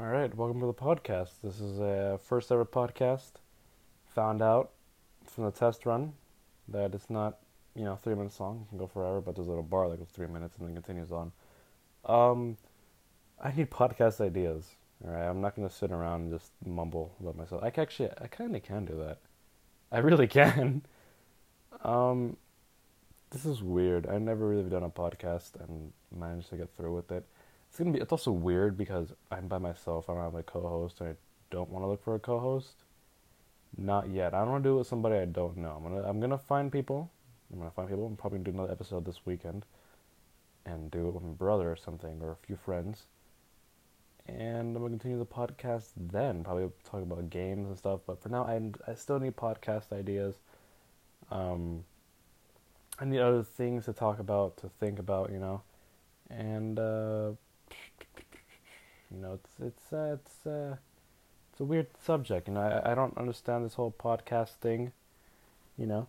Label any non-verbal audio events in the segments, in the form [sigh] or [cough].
All right, welcome to the podcast. This is a first ever podcast. Found out from the test run that it's not, you know, three minutes long. It can go forever, but there's a little bar that goes three minutes and then continues on. Um, I need podcast ideas. All right, I'm not gonna sit around and just mumble about myself. I can actually, I kind of can do that. I really [laughs] can. Um, this is weird. I've never really done a podcast and managed to get through with it. It's gonna be. It's also weird because I'm by myself. I don't have a co-host, and I don't want to look for a co-host. Not yet. I don't want to do it with somebody I don't know. I'm gonna. I'm gonna find people. I'm gonna find people. I'm probably gonna do another episode this weekend, and do it with my brother or something or a few friends. And I'm gonna continue the podcast then. Probably talk about games and stuff. But for now, I I still need podcast ideas. Um. I need other things to talk about, to think about, you know, and uh, you know, it's it's uh, it's uh, it's a weird subject. You know, I I don't understand this whole podcast thing. You know,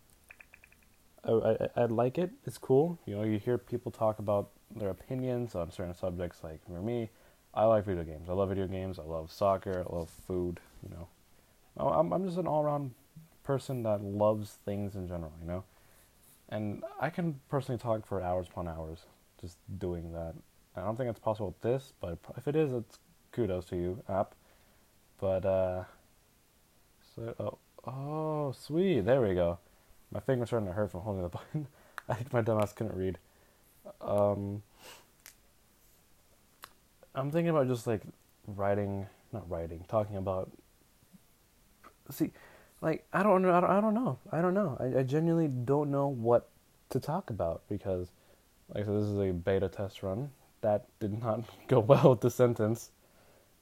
I I, I like it. It's cool. You know, you hear people talk about their opinions on certain subjects. Like for me, I like video games. I love video games. I love soccer. I love food. You know, I'm I'm just an all around person that loves things in general. You know, and I can personally talk for hours upon hours just doing that. I don't think it's possible with this, but if it is, it's kudos to you, app. But uh, so oh, oh sweet, there we go. My finger's starting to hurt from holding the [laughs] button. I think my dumbass couldn't read. Um, I'm thinking about just like writing, not writing, talking about. See, like I don't know, I don't, I don't know, I don't know. I, I genuinely don't know what to talk about because, like I said, this is a beta test run that did not [laughs] go well with the sentence.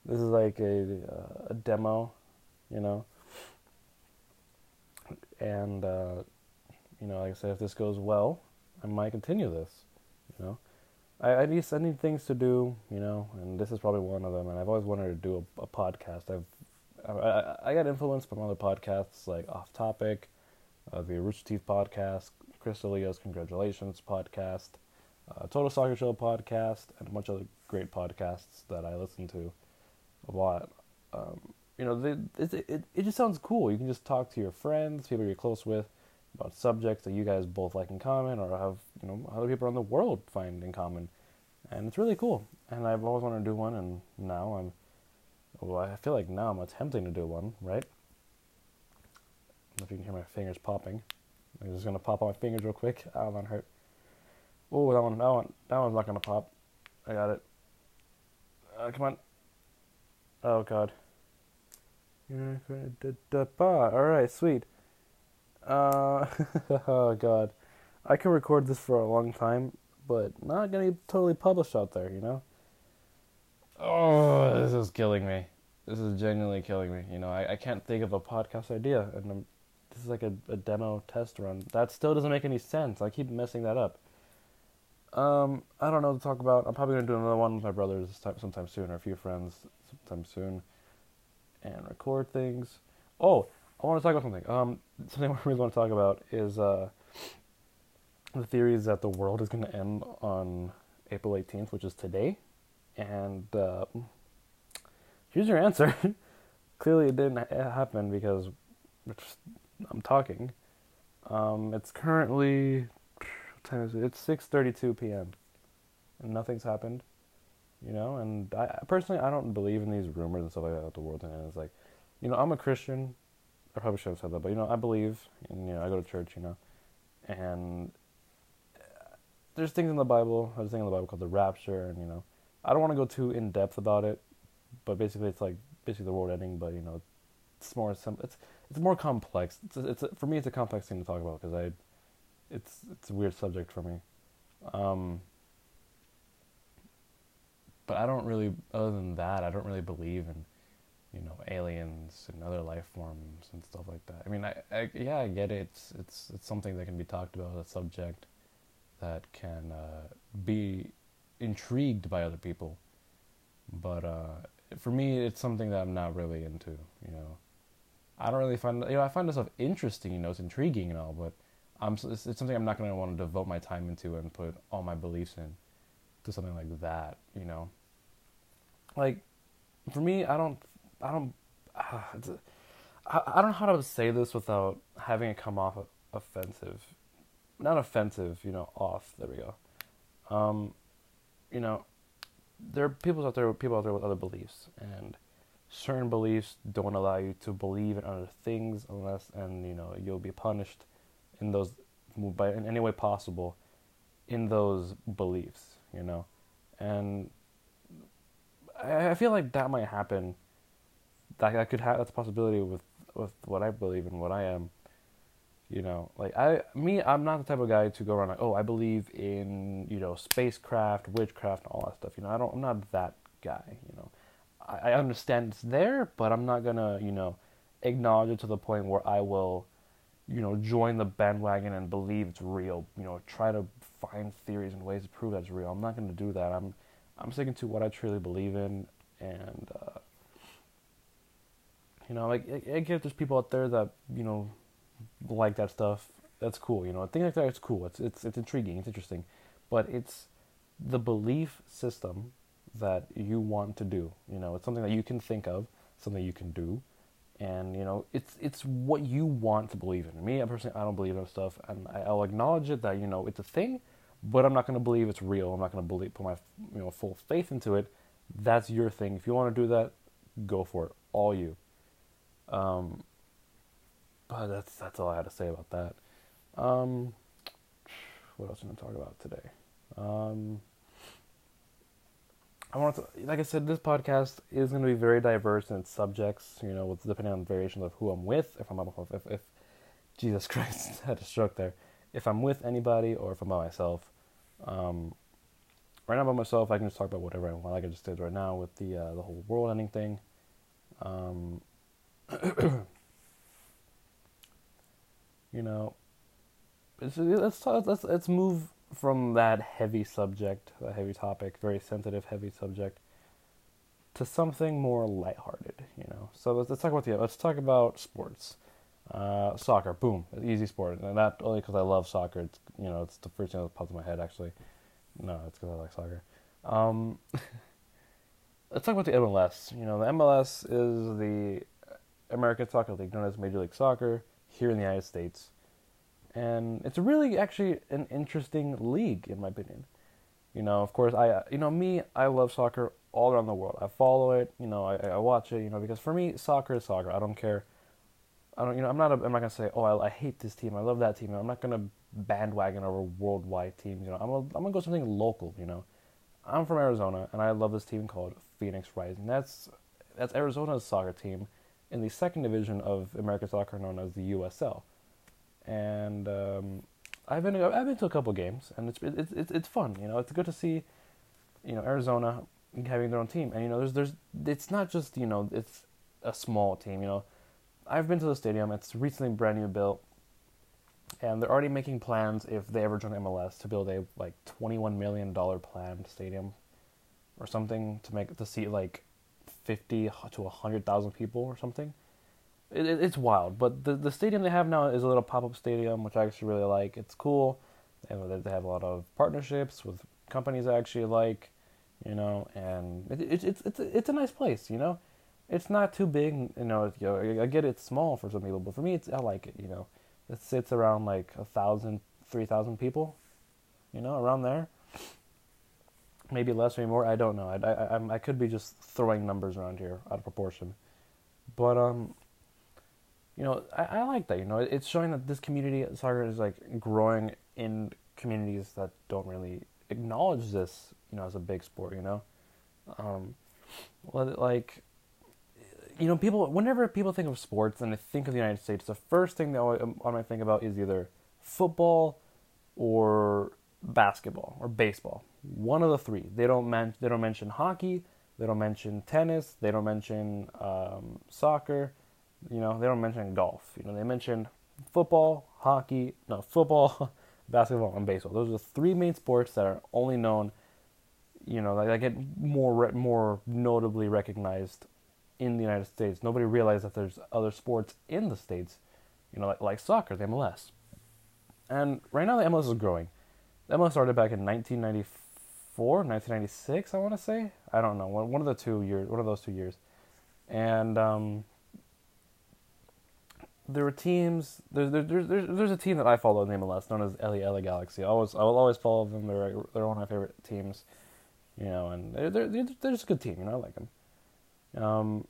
This is like a uh, a demo, you know. And uh, you know, like I said, if this goes well, I might continue this. You know, I, I need I need things to do. You know, and this is probably one of them. And I've always wanted to do a, a podcast. I've I, I got influenced by other podcasts like Off Topic, uh, the Rooster Teeth podcast, Chris D'Elia's Congratulations podcast, uh, Total Soccer Show podcast, and a bunch of other great podcasts that I listen to a lot. Um, you know, they, it, it, it just sounds cool. You can just talk to your friends, people you're close with, about subjects that you guys both like in common or have, you know, other people around the world find in common. And it's really cool. And I've always wanted to do one, and now I'm, well, I feel like now I'm attempting to do one, right? if you can hear my fingers popping. I'm just gonna pop on my fingers real quick. Oh, that hurt. Oh, that one, that one, that one's not gonna pop. I got it. Uh, come on. Oh God. All right, sweet. Uh, [laughs] oh God, I can record this for a long time, but not gonna be totally published out there, you know. Oh, this is killing me. This is genuinely killing me. You know, I, I can't think of a podcast idea, and I'm this is like a, a demo test run. That still doesn't make any sense. I keep messing that up. Um, I don't know to talk about. I'm probably gonna do another one with my brothers sometime soon, or a few friends sometime soon, and record things. Oh, I want to talk about something. Um, something [laughs] I really want to talk about is uh, the theory is that the world is to end on April 18th, which is today, and uh, here's your answer. [laughs] Clearly, it didn't happen because I'm talking. Um, it's currently what time is it? It's 6:32 p.m. and nothing's happened. You know, and I personally I don't believe in these rumors and stuff like that. The world and it's like, you know, I'm a Christian. I probably should have said that, but you know, I believe, and you know, I go to church. You know, and uh, there's things in the Bible. There's a thing in the Bible called the rapture, and you know, I don't want to go too in depth about it, but basically, it's like basically the world ending. But you know, it's more. It's it's more complex. It's it's for me, it's a complex thing to talk about because I, it's it's a weird subject for me. Um, but I don't really, other than that, I don't really believe in, you know, aliens and other life forms and stuff like that. I mean, I, I yeah, I get it. It's it's it's something that can be talked about, a subject that can uh, be intrigued by other people. But uh, for me, it's something that I'm not really into. You know, I don't really find you know I find stuff interesting. You know, it's intriguing and all, but I'm it's, it's something I'm not going to want to devote my time into and put all my beliefs in to something like that. You know, like for me, I don't, I don't, uh, I don't know how to say this without having it come off offensive, not offensive, you know, off. There we go. Um, you know, there are people out there, people out there with other beliefs, and certain beliefs don't allow you to believe in other things unless, and you know, you'll be punished in those by in any way possible in those beliefs, you know, and I, I feel like that might happen. That that could have that's a possibility with with what I believe and what I am. You know, like I, me, I'm not the type of guy to go around like, oh, I believe in you know spacecraft, witchcraft, and all that stuff. You know, I don't, I'm not that guy. You know, I, I understand it's there, but I'm not gonna, you know, acknowledge it to the point where I will, you know, join the bandwagon and believe it's real. You know, try to find theories and ways to prove that's real. I'm not gonna do that. I'm, I'm sticking to what I truly believe in, and uh, you know, like I, I get there's people out there that you know like that stuff. That's cool, you know. Things like that, it's cool. It's it's it's intriguing. It's interesting, but it's the belief system that you want to do. You know, it's something that you can think of, something you can do, and you know, it's it's what you want to believe in. Me, personally, I don't believe in stuff, and I, will acknowledge it that you know it's a thing, but I'm not going to believe it's real. I'm not going to believe put my you know full faith into it. That's your thing. If you want to do that, go for it. All you. Um, but that's that's all I had to say about that. Um, what else am I going to talk about today? Um, I want to, like I said, this podcast is going to be very diverse in its subjects. You know, with depending on variations of who I'm with. If I'm if if Jesus [laughs] Christ [laughs] had a stroke there, if I'm with anybody or if I'm by myself. Um, right now by myself, I can just talk about whatever I want. Like I just did right now with the uh, the whole world ending thing. Um, [clears throat] you know, let's talk, let's let's move from that heavy subject, that heavy topic, very sensitive, heavy subject, to something more lighthearted. You know, so let's, let's talk about the let's talk about sports. Uh, soccer, boom, easy sport, and not only because I love soccer. It's you know, it's the first thing that pops in my head. Actually, no, it's because I like soccer. Um, [laughs] let's talk about the MLS. You know, the MLS is the American Soccer League, known as Major League Soccer here in the United States. And it's really actually an interesting league, in my opinion. You know, of course, I, uh, you know, me, I love soccer all around the world. I follow it, you know, I, I watch it, you know, because for me, soccer is soccer. I don't care. I don't, you know, I'm not, a, I'm not gonna say, oh, I, I hate this team, I love that team. I'm not gonna bandwagon over worldwide teams. You know, I'm, a, I'm gonna go something local. You know, I'm from Arizona, and I love this team called Phoenix Rising. That's, that's Arizona's soccer team in the second division of American soccer known as the USL. And um, I've been I've been to a couple games, and it's it's it's it's fun. You know, it's good to see, you know, Arizona having their own team, and you know, there's there's it's not just you know it's a small team. You know, I've been to the stadium. It's recently brand new built, and they're already making plans if they ever join MLS to build a like twenty one million dollar planned stadium, or something to make to see like 50 to 100,000 people or something. It, it, it's wild. But the, the stadium they have now is a little pop up stadium, which I actually really like. It's cool. Have, they have a lot of partnerships with companies I actually like, you know, and it, it, it's, it's, it's a nice place, you know. It's not too big, you know, you know. I get it's small for some people, but for me, it's I like it, you know. It sits around like a thousand, three thousand people, you know, around there maybe less, maybe more. I don't know. I, I, I, I could be just throwing numbers around here out of proportion, but um, you know, I, I like that. You know, it's showing that this community soccer is like growing in communities that don't really acknowledge this, you know, as a big sport. You know, um, like you know, people whenever people think of sports and they think of the United States, the first thing they always, um, I might think about is either football or basketball or baseball. One of the three. They don't men- they don't mention hockey. They don't mention tennis. They don't mention um, soccer. You know, they don't mention golf. You know, they mention football, hockey, no football, [laughs] basketball, and baseball. Those are the three main sports that are only known. You know, that get more re- more notably recognized in the United States. Nobody realized that there's other sports in the states. You know, like, like soccer, the MLS. And right now the MLS is growing. MLS started back in 1994 1994, 1996, I want to say. I don't know. One of the two years, one of those two years. And um, there were teams. There's, there's, there's, there's a team that I follow in the MLS known as LA, LA Galaxy. I always, I will always follow them. They're, they're one of my favorite teams, you know, and they're, they're, they're just a good team, you know, I like them. Um,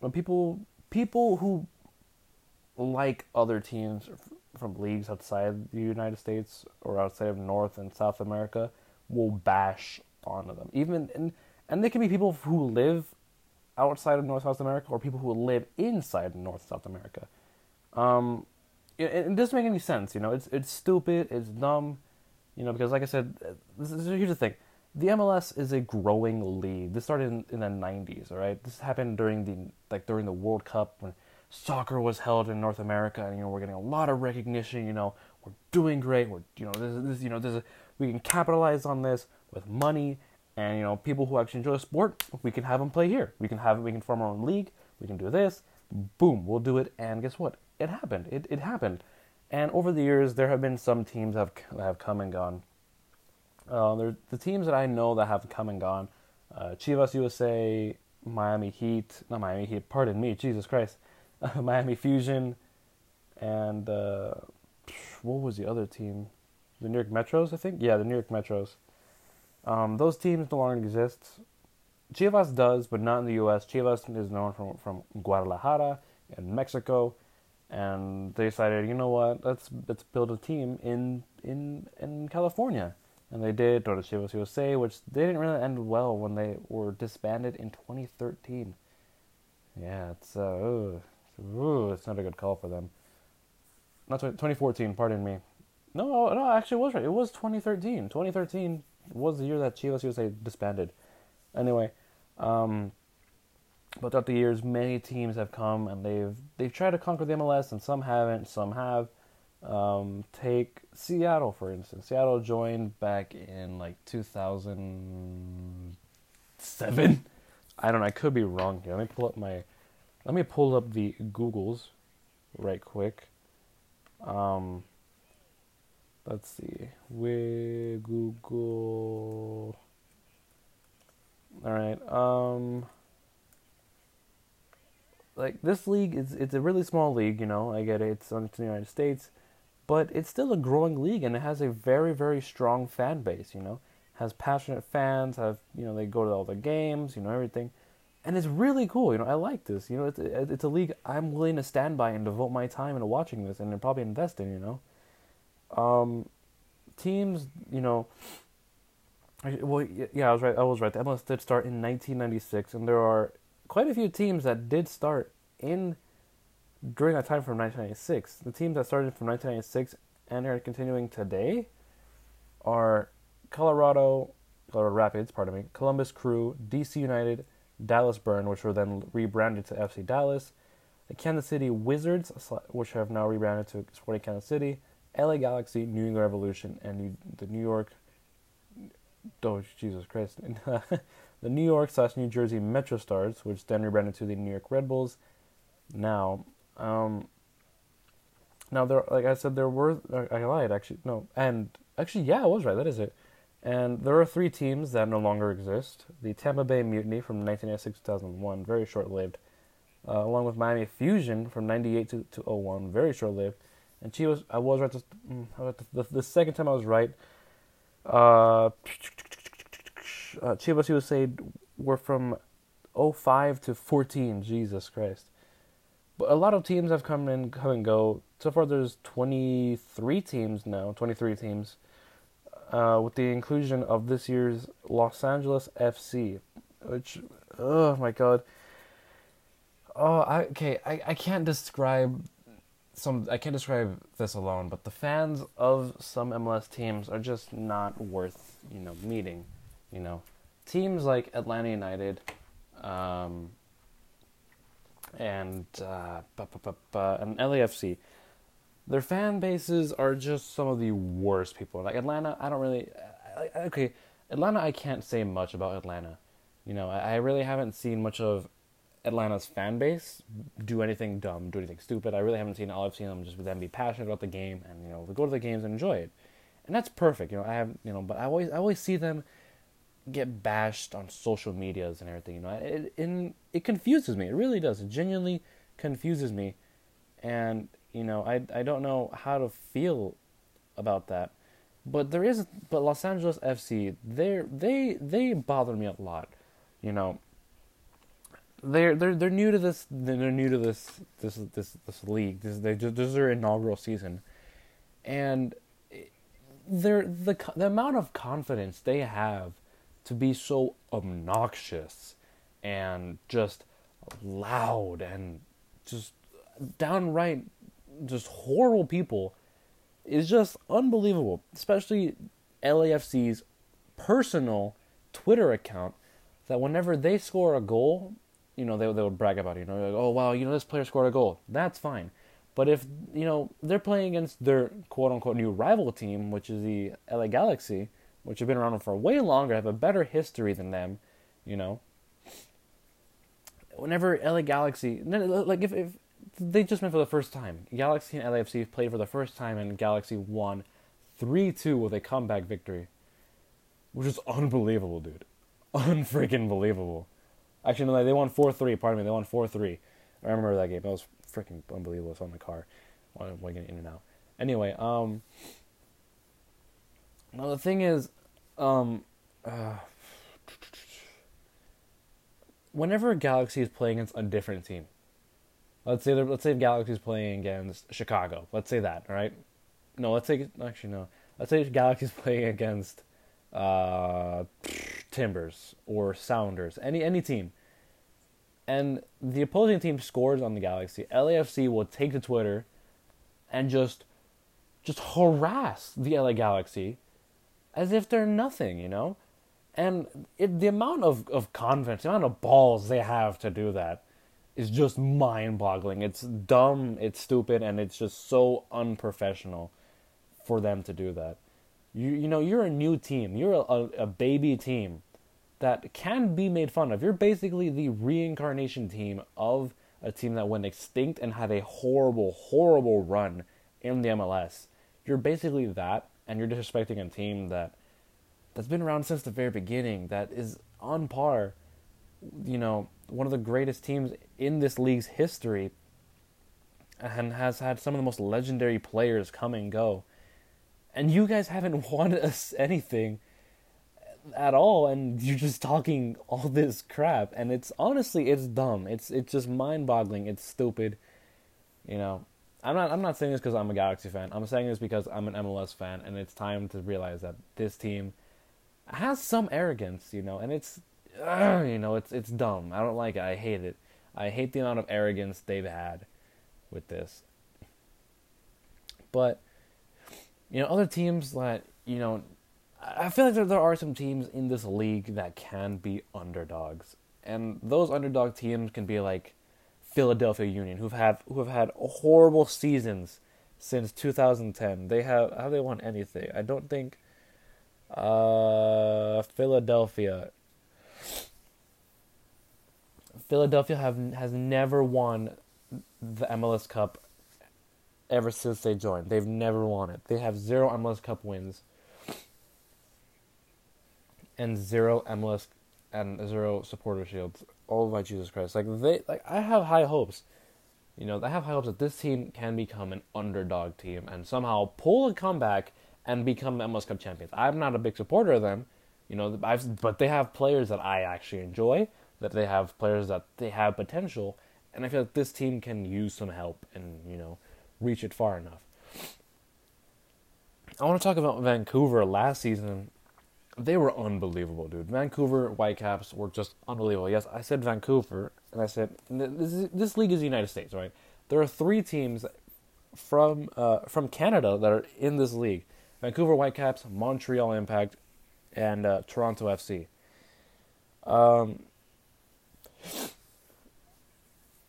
when people, people who like other teams from leagues outside the United States or outside of North and South America will bash onto them. Even and and they can be people who live outside of North South America or people who live inside North South America. Um, it, it doesn't make any sense, you know. It's it's stupid. It's dumb, you know. Because like I said, this is, here's the thing: the MLS is a growing league. This started in, in the '90s. All right, this happened during the like during the World Cup when soccer was held in North America, and you know we're getting a lot of recognition. You know, we're doing great. We're you know this, this you know this we can capitalize on this with money, and you know people who actually enjoy the sport, we can have them play here. We can have we can form our own league. We can do this. Boom, we'll do it. And guess what? It happened. It it happened. And over the years, there have been some teams that have, have come and gone. Uh, the teams that I know that have come and gone, uh, Chivas USA, Miami Heat, not Miami Heat, pardon me, Jesus Christ, [laughs] Miami Fusion, and uh, what was the other team? The New York Metros, I think. Yeah, the New York Metros. Um, those teams no longer exist. Chivas does, but not in the U.S. Chivas is known from from Guadalajara in Mexico, and they decided, you know what, let's let's build a team in in in California, and they did. Go to Chivas USA, which they didn't really end well when they were disbanded in 2013. Yeah, it's uh, Ooh, it's not a good call for them. Not 2014, pardon me. No, no, actually, it was right. It was 2013. 2013 was the year that Chivas USA disbanded. Anyway, um, but throughout the years, many teams have come and they've they've tried to conquer the MLS, and some haven't, some have. Um, take Seattle for instance. Seattle joined back in like 2007. I don't know. I could be wrong here. Let me pull up my let me pull up the Googles right quick. Um, let's see. We Google. All right. Um, like this league is it's a really small league. You know, I get it. It's in the United States, but it's still a growing league, and it has a very very strong fan base. You know, has passionate fans. Have you know they go to all the games. You know everything and it's really cool. You know, I like this. You know, it's it's a league I'm willing to stand by and devote my time into watching this and probably invest in. You know, um, teams. You know, well, yeah, I was right. I was right. The MLS did start in 1996, and there are quite a few teams that did start in during that time from 1996. The teams that started from 1996 and are continuing today are Colorado, Colorado Rapids, pardon me, Columbus Crew, DC United. Dallas Burn, which were then rebranded to FC Dallas, the Kansas City Wizards, which have now rebranded to Sporting Kansas City, LA Galaxy, New England Revolution, and the New York. Oh Jesus Christ! [laughs] Uh, the New York slash New Jersey Metro Stars, which then rebranded to the New York Red Bulls. Now, um, now there, like I said, there were. I lied actually. No, and actually, yeah, I was right. That is it. And there are three teams that no longer exist. The Tampa Bay Mutiny from 1996 2001, very short lived. Uh, along with Miami Fusion from 98 to, to 01, very short lived. And Chivas, I was right. Mm, the, the, second time I was right. Uh, uh, Chivas USA were from 05 to 14. Jesus Christ. But a lot of teams have come and come and go. So far, there's 23 teams now. 23 teams uh, with the inclusion of this year's Los Angeles FC, which, oh my god. Oh, I, okay, I, I can't describe some. I can't describe this alone, but the fans of some MLS teams are just not worth you know meeting. You know, teams like Atlanta United, um, and uh, and LAFC their fan bases are just some of the worst people. Like Atlanta, I don't really. okay, Atlanta, I can't say much about Atlanta. You know, I, really haven't seen much of Atlanta's fan base do anything dumb, do anything stupid. I really haven't seen. All I've seen them just with them be passionate about the game and you know go to the games and enjoy it, and that's perfect. You know, I have you know, but I always I always see them get bashed on social medias and everything. You know, it it, it confuses me. It really does. It genuinely confuses me, and you know, I I don't know how to feel about that. But there is, but Los Angeles FC, they they they bother me a lot. You know, they're they're they're new to this. They're new to this this this this league. This they this is their inaugural season, and they're the the amount of confidence they have to be so obnoxious and just loud and just downright just horrible people is just unbelievable. Especially LAFC's personal Twitter account that whenever they score a goal, you know, they they would brag about it. You know, like, oh wow, you know this player scored a goal. That's fine. But if you know they're playing against their quote unquote new rival team, which is the LA Galaxy, which have been around for way longer, have a better history than them, you know. Whenever LA Galaxy, like if, if they just met for the first time, Galaxy and LAFC played for the first time, and Galaxy won three two with a comeback victory, which is unbelievable, dude, unfreaking believable. Actually, no, they won four three. Pardon me, they won four three. I remember that game. That was freaking unbelievable. It's on the car while getting in and out. Anyway, um, now the thing is, um, uh, whenever a Galaxy is playing against a different team, let's say let's say Galaxy is playing against Chicago. Let's say that, all right? No, let's say actually no. Let's say Galaxy is [laughs] playing against uh, Timbers or Sounders, any any team and the opposing team scores on the Galaxy, LAFC will take to Twitter and just just harass the LA Galaxy as if they're nothing, you know? And it, the amount of, of confidence, the amount of balls they have to do that is just mind boggling. It's dumb, it's stupid, and it's just so unprofessional for them to do that. You you know, you're a new team. You're a, a, a baby team that can be made fun of. You're basically the reincarnation team of a team that went extinct and had a horrible, horrible run in the MLS. You're basically that, and you're disrespecting a team that that's been around since the very beginning, that is on par, you know, one of the greatest teams in this league's history, and has had some of the most legendary players come and go. And you guys haven't [laughs] won us anything at all and you're just talking all this crap. And it's honestly it's dumb. It's it's just mind-boggling. It's stupid. You know i'm not i'm not saying this because i'm a galaxy fan. I'm saying this because i'm an mls fan and it's time to realize that this team has some arrogance you know and it's uh, you know it's it's dumb. I don't like it. I hate it. I hate the amount of arrogance they've had with this. But you know other teams that you know I feel like there, there are some teams in this league that can be underdogs, and those underdog teams can be like Philadelphia Union, who've who have had horrible seasons since 2010. They have have they won anything? I don't think. Uh, Philadelphia. Philadelphia have has never won the MLS Cup ever since they joined. They've never won it. They have zero MLS Cup wins and zero MLS and zero supporter shields. Oh my Jesus Christ! Like they, like I have high hopes. You know, I have high hopes that this team can become an underdog team and somehow pull a comeback and become MLS Cup champions. I'm not a big supporter of them, you know, I've, but they have players that I actually enjoy. That they have players that they have potential, and I feel like this team can use some help and you know reach it far enough. I want to talk about Vancouver last season they were unbelievable, dude. Vancouver Whitecaps were just unbelievable. Yes, I said Vancouver, and I said this, is, this league is the United States, right? There are three teams from uh, from Canada that are in this league: Vancouver Whitecaps, Montreal Impact, and uh, Toronto FC. Um,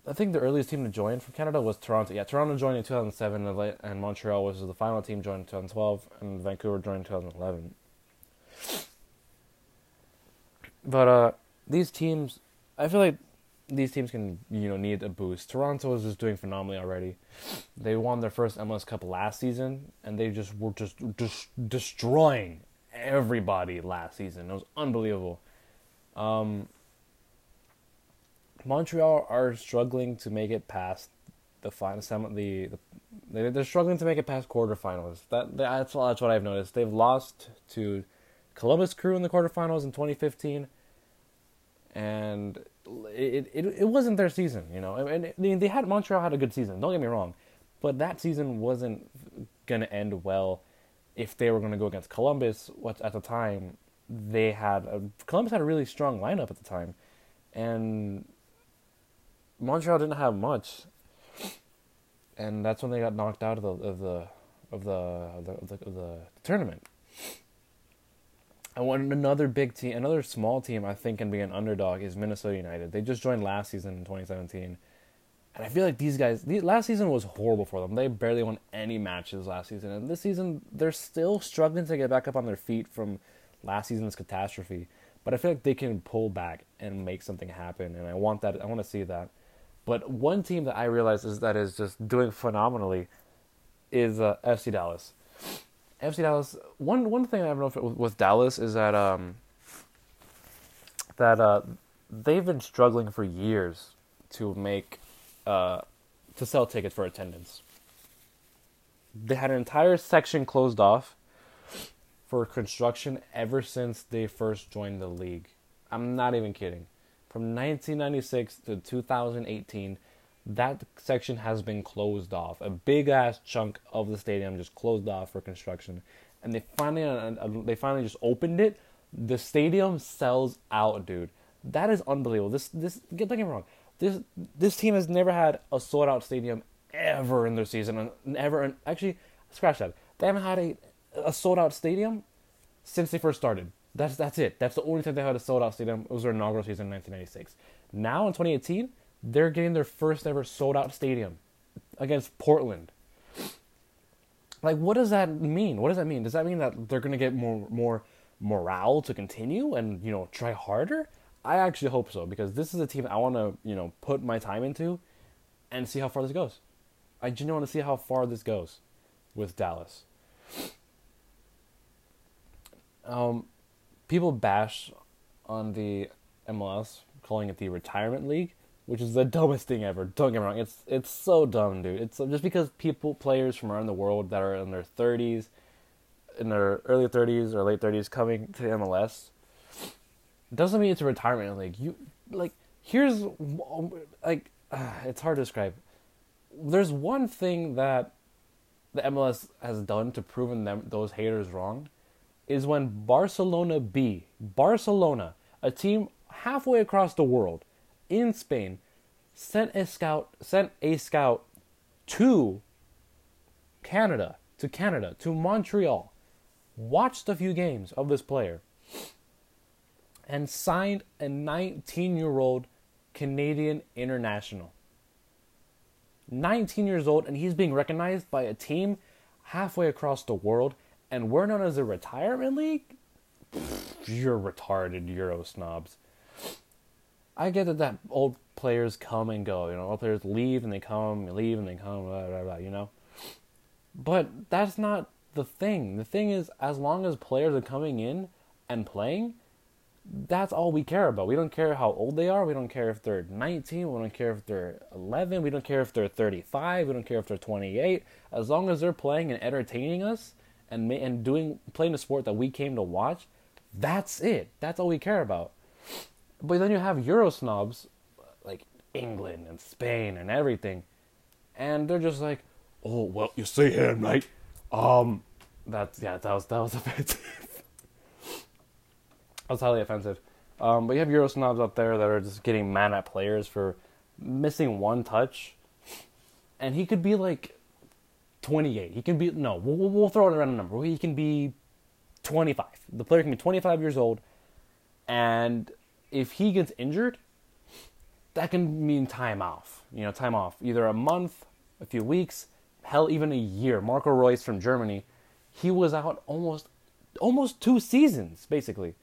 I think the earliest team to join from Canada was Toronto. Yeah, Toronto joined in 2007, and Montreal was the final team joined in 2012, and Vancouver joined in 2011. But uh, these teams, I feel like these teams can you know need a boost. Toronto is just doing phenomenally already. They won their first MLS Cup last season, and they just were just just destroying everybody last season. It was unbelievable. Um, Montreal are struggling to make it past the final. The, the they're struggling to make it past quarterfinals. That that's that's what I've noticed. They've lost to Columbus Crew in the quarterfinals in 2015, and it it it wasn't their season. You know, and I mean, they had Montreal had a good season. Don't get me wrong, but that season wasn't gonna end well if they were going to go against Columbus. What at the time they had a, Columbus had a really strong lineup at the time, and Montreal didn't have much, and that's when they got knocked out of the of the of the of the, of the, of the tournament. And one another big team, another small team, I think can be an underdog is Minnesota United. They just joined last season in 2017, and I feel like these guys, these, last season was horrible for them. They barely won any matches last season, and this season they're still struggling to get back up on their feet from last season's catastrophe. But I feel like they can pull back and make something happen, and I want that. I want to see that. But one team that I realize is that is just doing phenomenally is uh, FC Dallas. FC Dallas. One one thing I've noticed with, with Dallas is that um, that uh, they've been struggling for years to make uh, to sell tickets for attendance. They had an entire section closed off for construction ever since they first joined the league. I'm not even kidding. From 1996 to 2018, that section has been closed off. A big ass chunk of the stadium just closed off for construction, and they finally uh, uh, they finally just opened it. The stadium sells out, dude. That is unbelievable. This this get don't get me wrong. This this team has never had a sold out stadium ever in their season, and ever. And actually, scratch that. They haven't had a a sold out stadium since they first started. That's that's it. That's the only time they had a sold out stadium. It was their inaugural season in 1996. Now in 2018, they're getting their first ever sold out stadium against Portland. Like, what does that mean? What does that mean? Does that mean that they're gonna get more more morale to continue and you know try harder? I actually hope so because this is a team I want to you know put my time into and see how far this goes. I genuinely want to see how far this goes with Dallas. Um, people bash on the MLS, calling it the retirement league, which is the [laughs] dumbest thing ever. Don't get me wrong, it's it's so dumb, dude. It's just because people, players from around the world that are in their thirties, in their early thirties or late thirties, coming to MLS, doesn't mean it's a retirement league. You like here's like uh, it's hard to describe. There's one thing that the MLS has done to proven them those haters wrong is when Barcelona B, Barcelona, a team halfway across the world in Spain, sent a scout sent a scout to Canada, to Canada, to Montreal, watched a few games of this player, and signed a 19-year-old Canadian international. 19 years old, and he's being recognized by a team halfway across the world and we're known as a retirement league, you're retarded Euro snobs. I get that, that old players come and go, you know, old players leave and they come, and leave and they come, blah, blah, blah, you know. But that's not the thing. The thing is, as long as players are coming in and playing, that's all we care about. We don't care how old they are. We don't care if they're 19. We don't care if they're 11. We don't care if they're 35. We don't care if they're 28. As long as they're playing and entertaining us, and and doing playing the sport that we came to watch, that's it. That's all we care about. But then you have Euro snobs like England and Spain and everything, and they're just like, oh well, you see him right? Um, that's yeah, that was that was [laughs] offensive. that was highly offensive. Um, but you have Euro snobs out there that are just getting mad at players for missing one touch, and he could be like 28. He can be no. We'll, we'll throw it around a number. He can be 25. The player can be 25 years old, and if he gets injured, that can mean time off. You know, time off, either a month, a few weeks, hell, even a year. Marco Reus from Germany, he was out almost almost two seasons basically,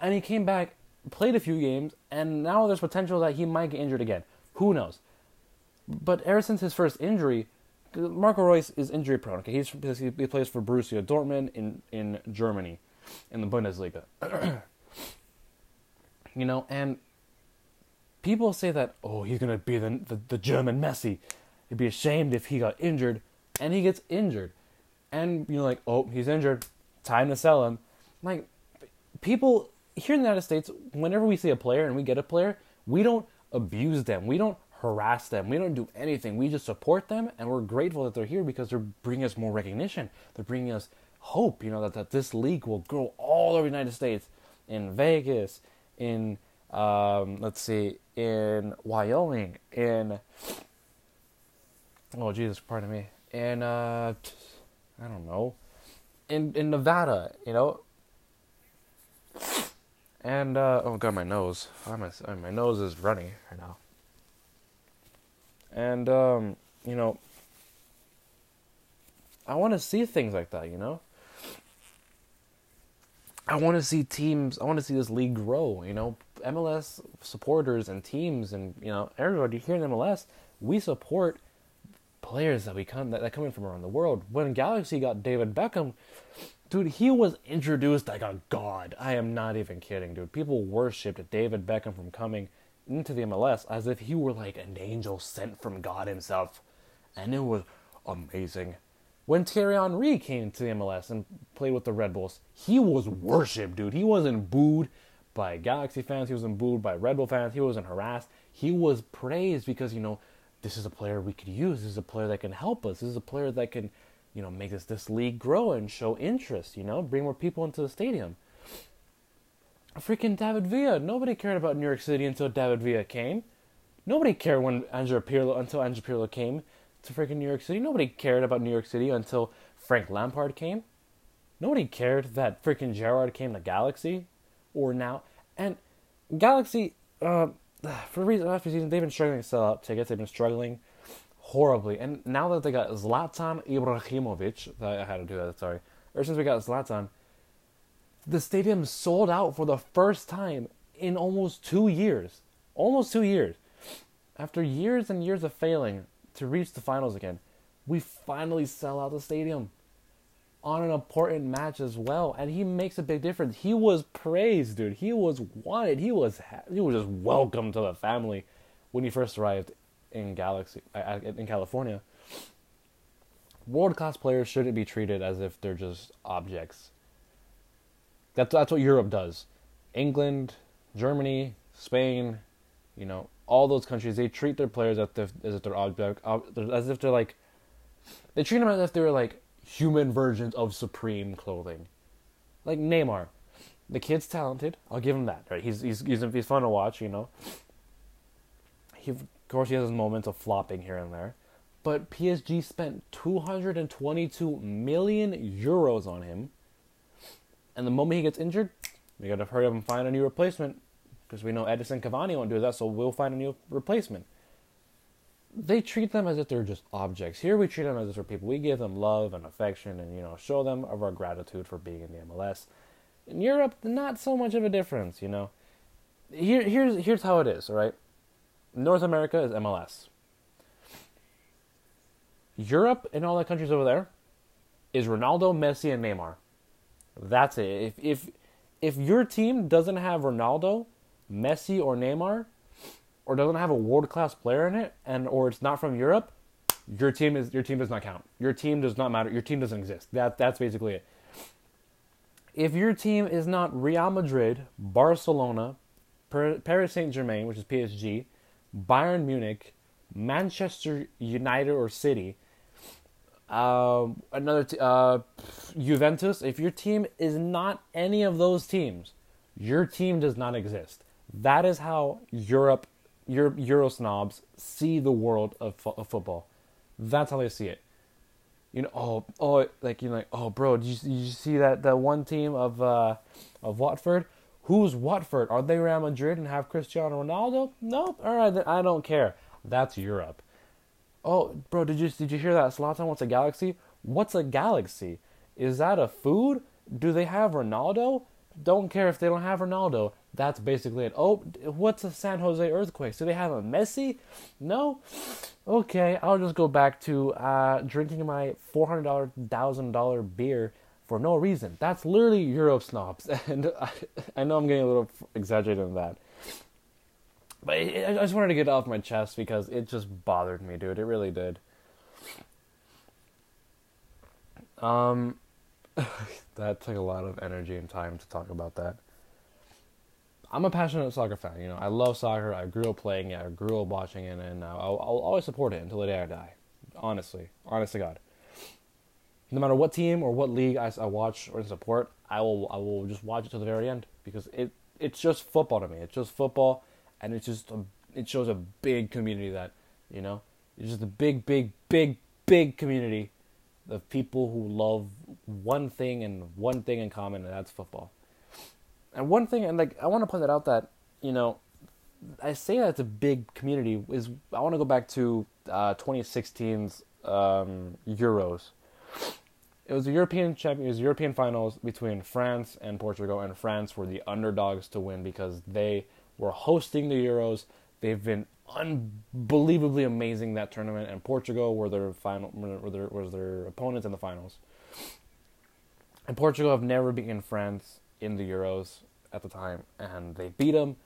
and he came back, played a few games, and now there's potential that he might get injured again. Who knows? But ever since his first injury, Marco Reus is injury prone. Okay, he's he plays for Borussia Dortmund in in Germany, in the Bundesliga. [clears throat] you know, and people say that oh he's gonna be the, the, the German Messi. He'd be ashamed if he got injured, and he gets injured, and you're like oh he's injured, time to sell him. Like people here in the United States, whenever we see a player and we get a player, we don't abuse them, we don't harass them, we don't do anything. We just support them, and we're grateful that they're here because they're bringing us more recognition. They're bringing us hope, you know, that, that this league will grow all over the United States, in Vegas, in um, let's see, in Wyoming, in oh Jesus, pardon me, in uh, I don't know, in in Nevada, you know, and uh, oh god, my nose, oh, my my nose is running right now, and um, you know, I want to see things like that, you know. I want to see teams. I want to see this league grow. You know, MLS supporters and teams and you know everybody here in MLS, we support players that we come that, that come in from around the world. When Galaxy got David Beckham, dude, he was introduced like a god. I am not even kidding, dude. People worshipped David Beckham from coming into the MLS as if he were like an angel sent from God himself, and it was amazing. When Thierry Henry came to the MLS and played with the Red Bulls, he was worshipped, dude. He wasn't booed by Galaxy fans. He wasn't booed by Red Bull fans. He wasn't harassed. He was praised because, you know, this is a player we could use. This is a player that can help us. This is a player that can, you know, make this, this league grow and show interest, you know, bring more people into the stadium. Freaking David Villa. Nobody cared about New York City until David Villa came. Nobody cared when Angelo Pirlo until Angelo Pirlo came to freaking New York City. Nobody cared about New York City until Frank Lampard came. Nobody cared that freaking Gerrard came to Galaxy or now. And Galaxy, uh, [sighs] for the reason after season, they've been struggling to sell out tickets. They've been struggling horribly. And now that they got Zlatan Ibrahimovic, I had to do that. Sorry. Ever since we got Zlatan, the stadium sold out for the first time in almost two years. Almost two years. After years and years of failing to reach the finals again, we finally sell out the stadium on an important match as well, and he makes a big difference. He was praised, dude. He was wanted. He was he was just welcome to the family when he first arrived in Galaxy uh, in California. World class players shouldn't be treated as if they're just objects. That's that's what Europe does. England, Germany, Spain, you know, all those countries they treat their players as if, as if they're object, as if they're like they treat them as if they're like human versions of Supreme clothing. Like Neymar. The kid's talented. I'll give him that. Right? He's he's he's, he's fun to watch. You know. He of course he has his moments of flopping here and there, but PSG spent 222 million euros on him. And the moment he gets injured, we gotta hurry up and find a new replacement because we know Edinson Cavani won't do that, so we'll find a new replacement they treat them as if they're just objects. Here we treat them as if they're people. We give them love and affection and, you know, show them of our gratitude for being in the MLS. In Europe, not so much of a difference, you know. Here, here's, here's how it is, all right? North America is MLS. Europe and all the countries over there is Ronaldo, Messi, and Neymar. That's it. If, if, if your team doesn't have Ronaldo, Messi, or Neymar, or doesn't have a world class player in it, and or it's not from Europe, your team is your team does not count. Your team does not matter. Your team doesn't exist. That that's basically it. If your team is not Real Madrid, Barcelona, Paris Saint Germain, which is PSG, Bayern Munich, Manchester United or City, uh, another t- uh, Juventus. If your team is not any of those teams, your team does not exist. That is how Europe Euro, Euro snobs see the world of, fo- of, football. That's how they see it. You know, oh, oh, like you know, like, oh, bro, did you, did you see that that one team of uh, of Watford? Who's Watford? Are they Real Madrid and have Cristiano Ronaldo? Nope. All right, then I don't care. That's Europe. Oh, bro, did you did you hear that Zlatan wants a galaxy? What's a galaxy? Is that a food? Do they have Ronaldo? Don't care if they don't have Ronaldo. That's basically it. Oh, what's a San Jose earthquake? Do they have a Messi? No? Okay, I'll just go back to uh, drinking my $400,000 $1,000 beer for no reason. That's literally Europe snobs, [laughs] and I, I know I'm getting a little exaggerated in that. But I just wanted to get off my chest because it just bothered me, dude. It really did. Um, [laughs] that took a lot of energy and time to talk about that. I'm a passionate soccer fan. You know, I love soccer. I grew up playing it. I grew up watching it, and uh, I'll, I'll always support it until the day I die. Honestly, honest to God. No matter what team or what league I, I watch or support, I will I will just watch it to the very end because it it's just football to me. It's just football, and it's just a, it shows a big community that you know it's just a big big big big community of people who love one thing and one thing in common, and that's football. And one thing, and like I want to point that out that you know, I say that it's a big community is I want to go back to uh, 2016's um, Euros. It was the European champion. It was European finals between France and Portugal, and France were the underdogs to win because they were hosting the Euros. They've been unbelievably amazing that tournament, and Portugal were their final were their was their opponents in the finals. And Portugal have never beaten France in the Euros at the time, and they beat them.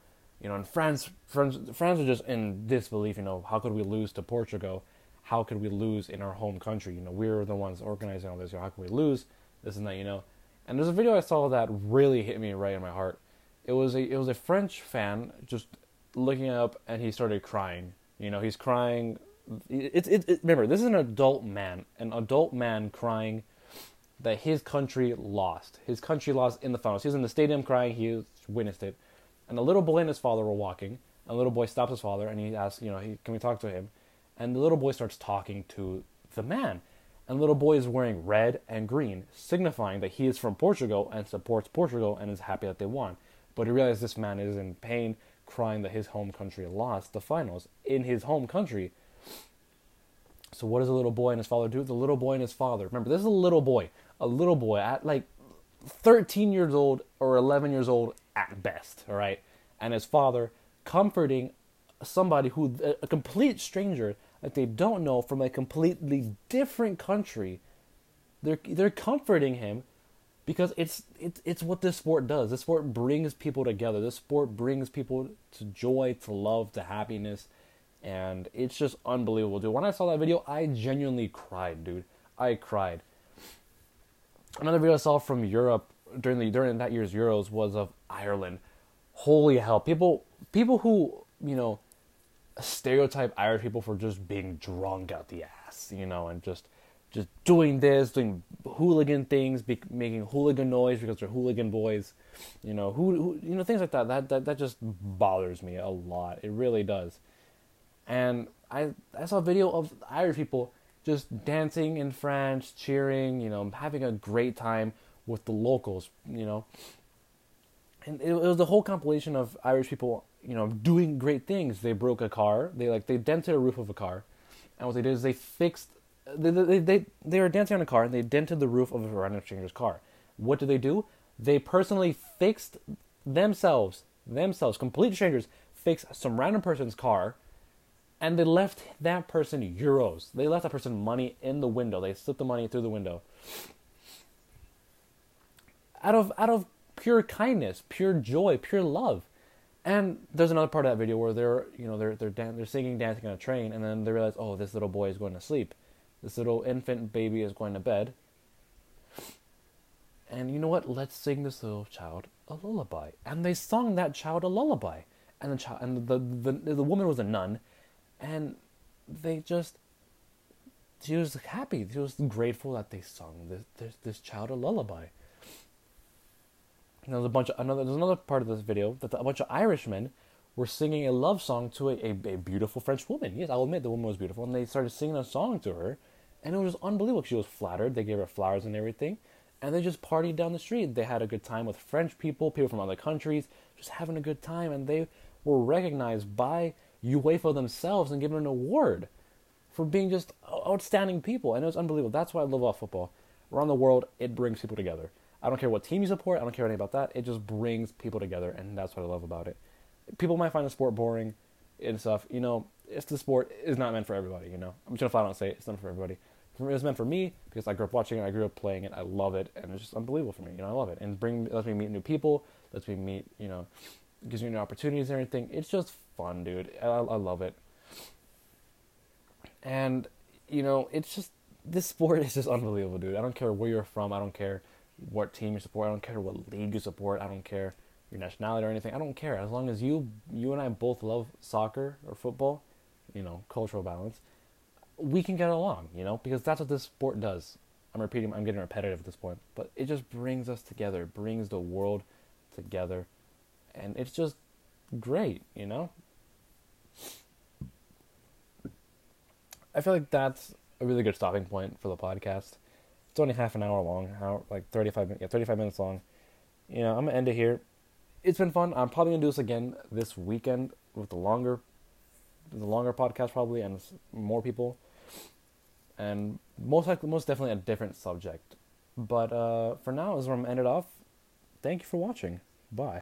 You know, and France, France, France are just in disbelief. You know, how could we lose to Portugal? How could we lose in our home country? You know, we are the ones organizing all this. You know, how can we lose? This and that. You know, and there's a video I saw that really hit me right in my heart. It was a it was a French fan just looking up, and he started crying. You know, he's crying. It's it, it, remember this is an adult man, an adult man crying that his country lost. His country lost in the finals. He was in the stadium crying. He witnessed it. And the little boy and his father were walking. And the little boy stops his father and he asks, you know, he, can we talk to him? And the little boy starts talking to the man. And the little boy is wearing red and green, signifying that he is from Portugal and supports Portugal and is happy that they won. But he realizes this man is in pain, crying that his home country lost the finals in his home country. So what does the little boy and his father do? The little boy and his father. Remember, this is a little boy a little boy at like 13 years old or 11 years old at best, all right? And his father comforting somebody who, a complete stranger that they don't know from a completely different country. They're, they're comforting him because it's, it's, it's what this sport does. This sport brings people together. This sport brings people to joy, to love, to happiness. And it's just unbelievable, dude. When I saw that video, I genuinely cried, dude. I cried another video I saw from Europe during the during that year's Euros was of Ireland. Holy hell, people people who you know stereotype Irish people for just being drunk out the ass, you know, and just just doing this, doing hooligan things, be, making hooligan noise because they're hooligan boys, you know, who, who, you know things like that. That that that just bothers me a lot. It really does. And I I saw a video of Irish people just dancing in French, cheering, you know, having a great time with the locals, you know. And it, it was the whole compilation of Irish people, you know, doing great things. They broke a car. They like they dented a roof of a car, and what they did is they fixed. They they they, they were dancing on a car and they dented the roof of a random stranger's car. What did they do? They personally fixed themselves, themselves, complete strangers, fixed some random person's car and they left that person euros. They left that person money in the window. They slipped the money through the window. Out of out of pure kindness, pure joy, pure love. And there's another part of that video where they're, you know, they're they're dan- they're singing, dancing on a train, and then they realize, oh, this little boy is going to sleep. This little infant baby is going to bed. And you know what? Let's sing this little child a lullaby. And they sung that child a lullaby. And the child and the the, the, the woman was a nun, and they just she was happy. She was grateful that they sung this this, this child a lullaby. And there's a bunch of another. There's another part of this video that a bunch of Irishmen were singing a love song to a, a, a, beautiful French woman. Yes, I'll admit the woman was beautiful, and they started singing a song to her, and it was unbelievable. She was flattered. They gave her flowers and everything, and they just partied down the street. They had a good time with French people, people from other countries, just having a good time, and they were recognized by UEFA themselves and give given an award for being just outstanding people. And it was unbelievable. That's why I love off football. Around the world, it brings people together. I don't care what team you support. I don't care anything about that. It just brings people together, and that's what I love about it. People might find the sport boring and stuff. You know, it's the sport is not meant for everybody. You know, I'm just gonna flat out say it, it's not for everybody. it was meant for me because I grew up watching it, I grew up playing it, I love it, and it's just unbelievable for me. You know, I love it, and bring lets me meet new people, lets me meet, you know, gives me new opportunities and everything. It's just fun, dude. I, I love it, and you know, it's just this sport is just unbelievable, dude. I don't care where you're from, I don't care what team you support, I don't care what league you support, I don't care your nationality or anything. I don't care as long as you you and I both love soccer or football, you know, cultural balance. We can get along, you know, because that's what this sport does. I'm repeating, I'm getting repetitive at this point, but it just brings us together, brings the world together, and it's just great, you know. I feel like that's a really good stopping point for the podcast. It's only half an hour long, how like 35 minutes, yeah, 35 minutes long. You know, I'm gonna end it here it's been fun. I'm probably gonna do this again this weekend with the longer, the longer podcast probably, and more people, and most likely, most definitely a different subject. But uh, for now, is where I'm ended off. Thank you for watching. Bye.